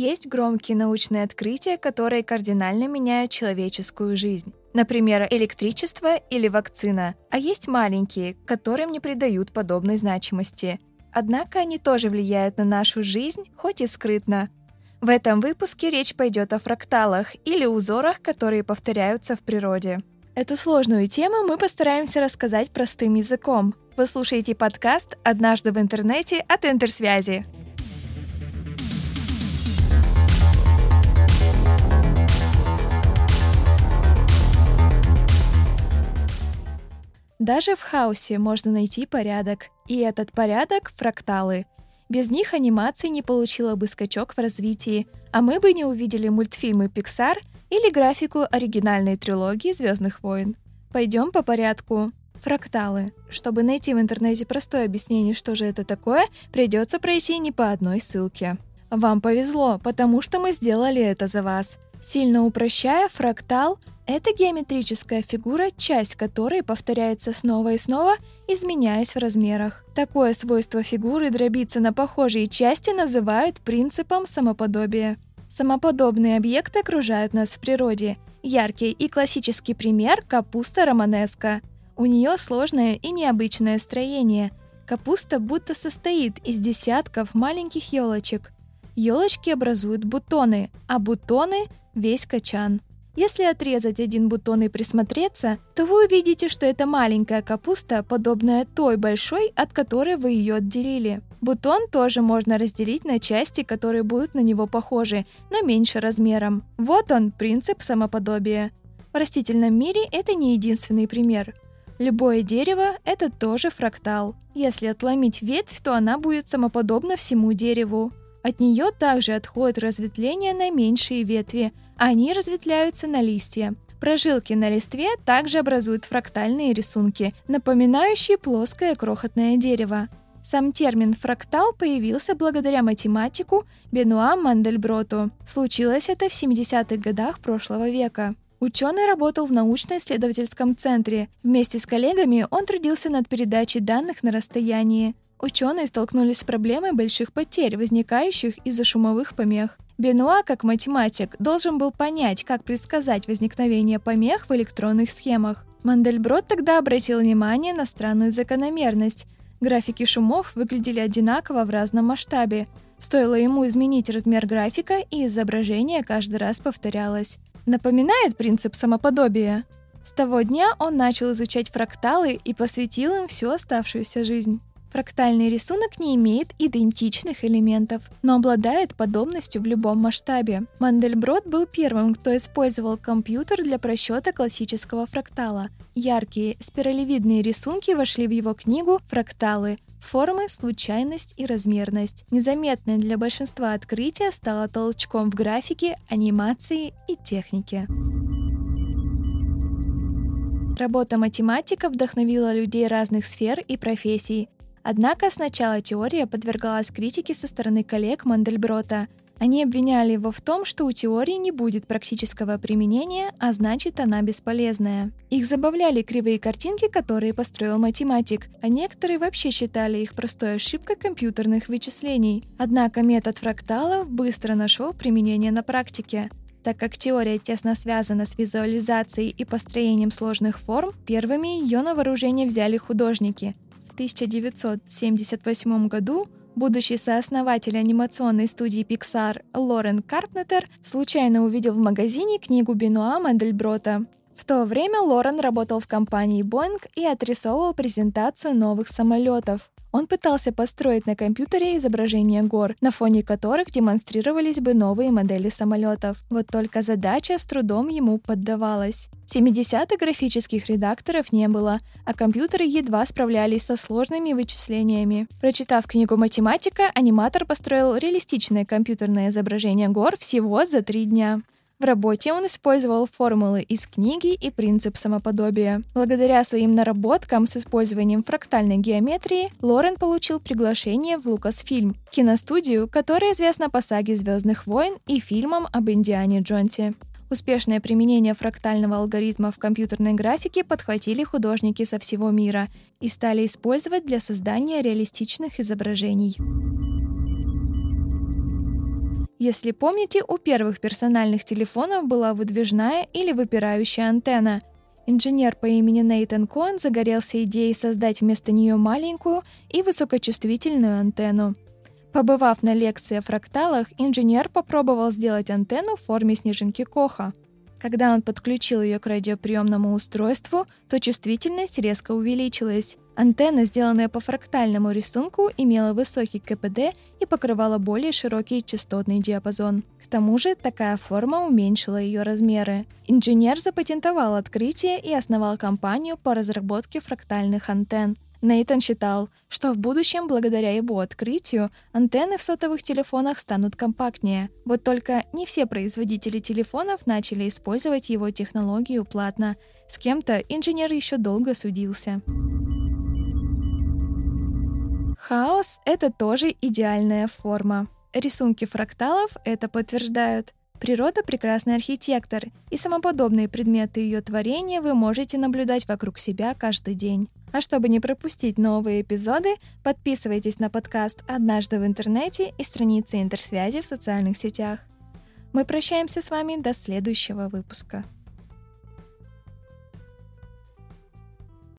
Есть громкие научные открытия, которые кардинально меняют человеческую жизнь. Например, электричество или вакцина. А есть маленькие, которым не придают подобной значимости. Однако они тоже влияют на нашу жизнь, хоть и скрытно. В этом выпуске речь пойдет о фракталах или узорах, которые повторяются в природе. Эту сложную тему мы постараемся рассказать простым языком. Вы слушаете подкаст «Однажды в интернете» от Интерсвязи. Даже в хаосе можно найти порядок, и этот порядок — фракталы. Без них анимация не получила бы скачок в развитии, а мы бы не увидели мультфильмы Pixar или графику оригинальной трилогии «Звездных войн». Пойдем по порядку. Фракталы. Чтобы найти в интернете простое объяснение, что же это такое, придется пройти не по одной ссылке. Вам повезло, потому что мы сделали это за вас. Сильно упрощая, фрактал это геометрическая фигура, часть которой повторяется снова и снова, изменяясь в размерах. Такое свойство фигуры дробиться на похожие части называют принципом самоподобия. Самоподобные объекты окружают нас в природе. Яркий и классический пример – капуста романеска. У нее сложное и необычное строение. Капуста будто состоит из десятков маленьких елочек. Елочки образуют бутоны, а бутоны – весь качан. Если отрезать один бутон и присмотреться, то вы увидите, что это маленькая капуста, подобная той большой, от которой вы ее отделили. Бутон тоже можно разделить на части, которые будут на него похожи, но меньше размером. Вот он, принцип самоподобия. В растительном мире это не единственный пример. Любое дерево – это тоже фрактал. Если отломить ветвь, то она будет самоподобна всему дереву. От нее также отходит разветвление на меньшие ветви – они разветвляются на листья. Прожилки на листве также образуют фрактальные рисунки, напоминающие плоское крохотное дерево. Сам термин «фрактал» появился благодаря математику Бенуа Мандельброту. Случилось это в 70-х годах прошлого века. Ученый работал в научно-исследовательском центре. Вместе с коллегами он трудился над передачей данных на расстоянии. Ученые столкнулись с проблемой больших потерь, возникающих из-за шумовых помех. Бенуа, как математик, должен был понять, как предсказать возникновение помех в электронных схемах. Мандельброд тогда обратил внимание на странную закономерность. Графики шумов выглядели одинаково в разном масштабе. Стоило ему изменить размер графика, и изображение каждый раз повторялось. Напоминает принцип самоподобия? С того дня он начал изучать фракталы и посвятил им всю оставшуюся жизнь. Фрактальный рисунок не имеет идентичных элементов, но обладает подобностью в любом масштабе. Мандельброд был первым, кто использовал компьютер для просчета классического фрактала. Яркие спиралевидные рисунки вошли в его книгу «Фракталы. Формы, случайность и размерность». Незаметное для большинства открытие стало толчком в графике, анимации и технике. Работа математиков вдохновила людей разных сфер и профессий. Однако сначала теория подвергалась критике со стороны коллег Мандельброта. Они обвиняли его в том, что у теории не будет практического применения, а значит она бесполезная. Их забавляли кривые картинки, которые построил математик, а некоторые вообще считали их простой ошибкой компьютерных вычислений. Однако метод фракталов быстро нашел применение на практике. Так как теория тесно связана с визуализацией и построением сложных форм, первыми ее на вооружение взяли художники – 1978 году будущий сооснователь анимационной студии Pixar Лорен Карпнетер случайно увидел в магазине книгу Бенуа Мандельброта. В то время Лорен работал в компании Boeing и отрисовывал презентацию новых самолетов. Он пытался построить на компьютере изображения гор, на фоне которых демонстрировались бы новые модели самолетов. Вот только задача с трудом ему поддавалась. 70-х графических редакторов не было, а компьютеры едва справлялись со сложными вычислениями. Прочитав книгу математика, аниматор построил реалистичное компьютерное изображение гор всего за три дня. В работе он использовал формулы из книги и принцип самоподобия. Благодаря своим наработкам с использованием фрактальной геометрии, Лорен получил приглашение в Лукасфильм, киностудию, которая известна по саге «Звездных войн» и фильмам об Индиане Джонсе. Успешное применение фрактального алгоритма в компьютерной графике подхватили художники со всего мира и стали использовать для создания реалистичных изображений. Если помните, у первых персональных телефонов была выдвижная или выпирающая антенна. Инженер по имени Нейтан Коэн загорелся идеей создать вместо нее маленькую и высокочувствительную антенну. Побывав на лекции о фракталах, инженер попробовал сделать антенну в форме снежинки Коха. Когда он подключил ее к радиоприемному устройству, то чувствительность резко увеличилась. Антенна, сделанная по фрактальному рисунку, имела высокий КПД и покрывала более широкий частотный диапазон. К тому же такая форма уменьшила ее размеры. Инженер запатентовал открытие и основал компанию по разработке фрактальных антенн. Нейтан считал, что в будущем, благодаря его открытию, антенны в сотовых телефонах станут компактнее. Вот только не все производители телефонов начали использовать его технологию платно. С кем-то инженер еще долго судился. Хаос — это тоже идеальная форма. Рисунки фракталов это подтверждают. Природа — прекрасный архитектор, и самоподобные предметы ее творения вы можете наблюдать вокруг себя каждый день. А чтобы не пропустить новые эпизоды, подписывайтесь на подкаст «Однажды в интернете» и страницы интерсвязи в социальных сетях. Мы прощаемся с вами до следующего выпуска.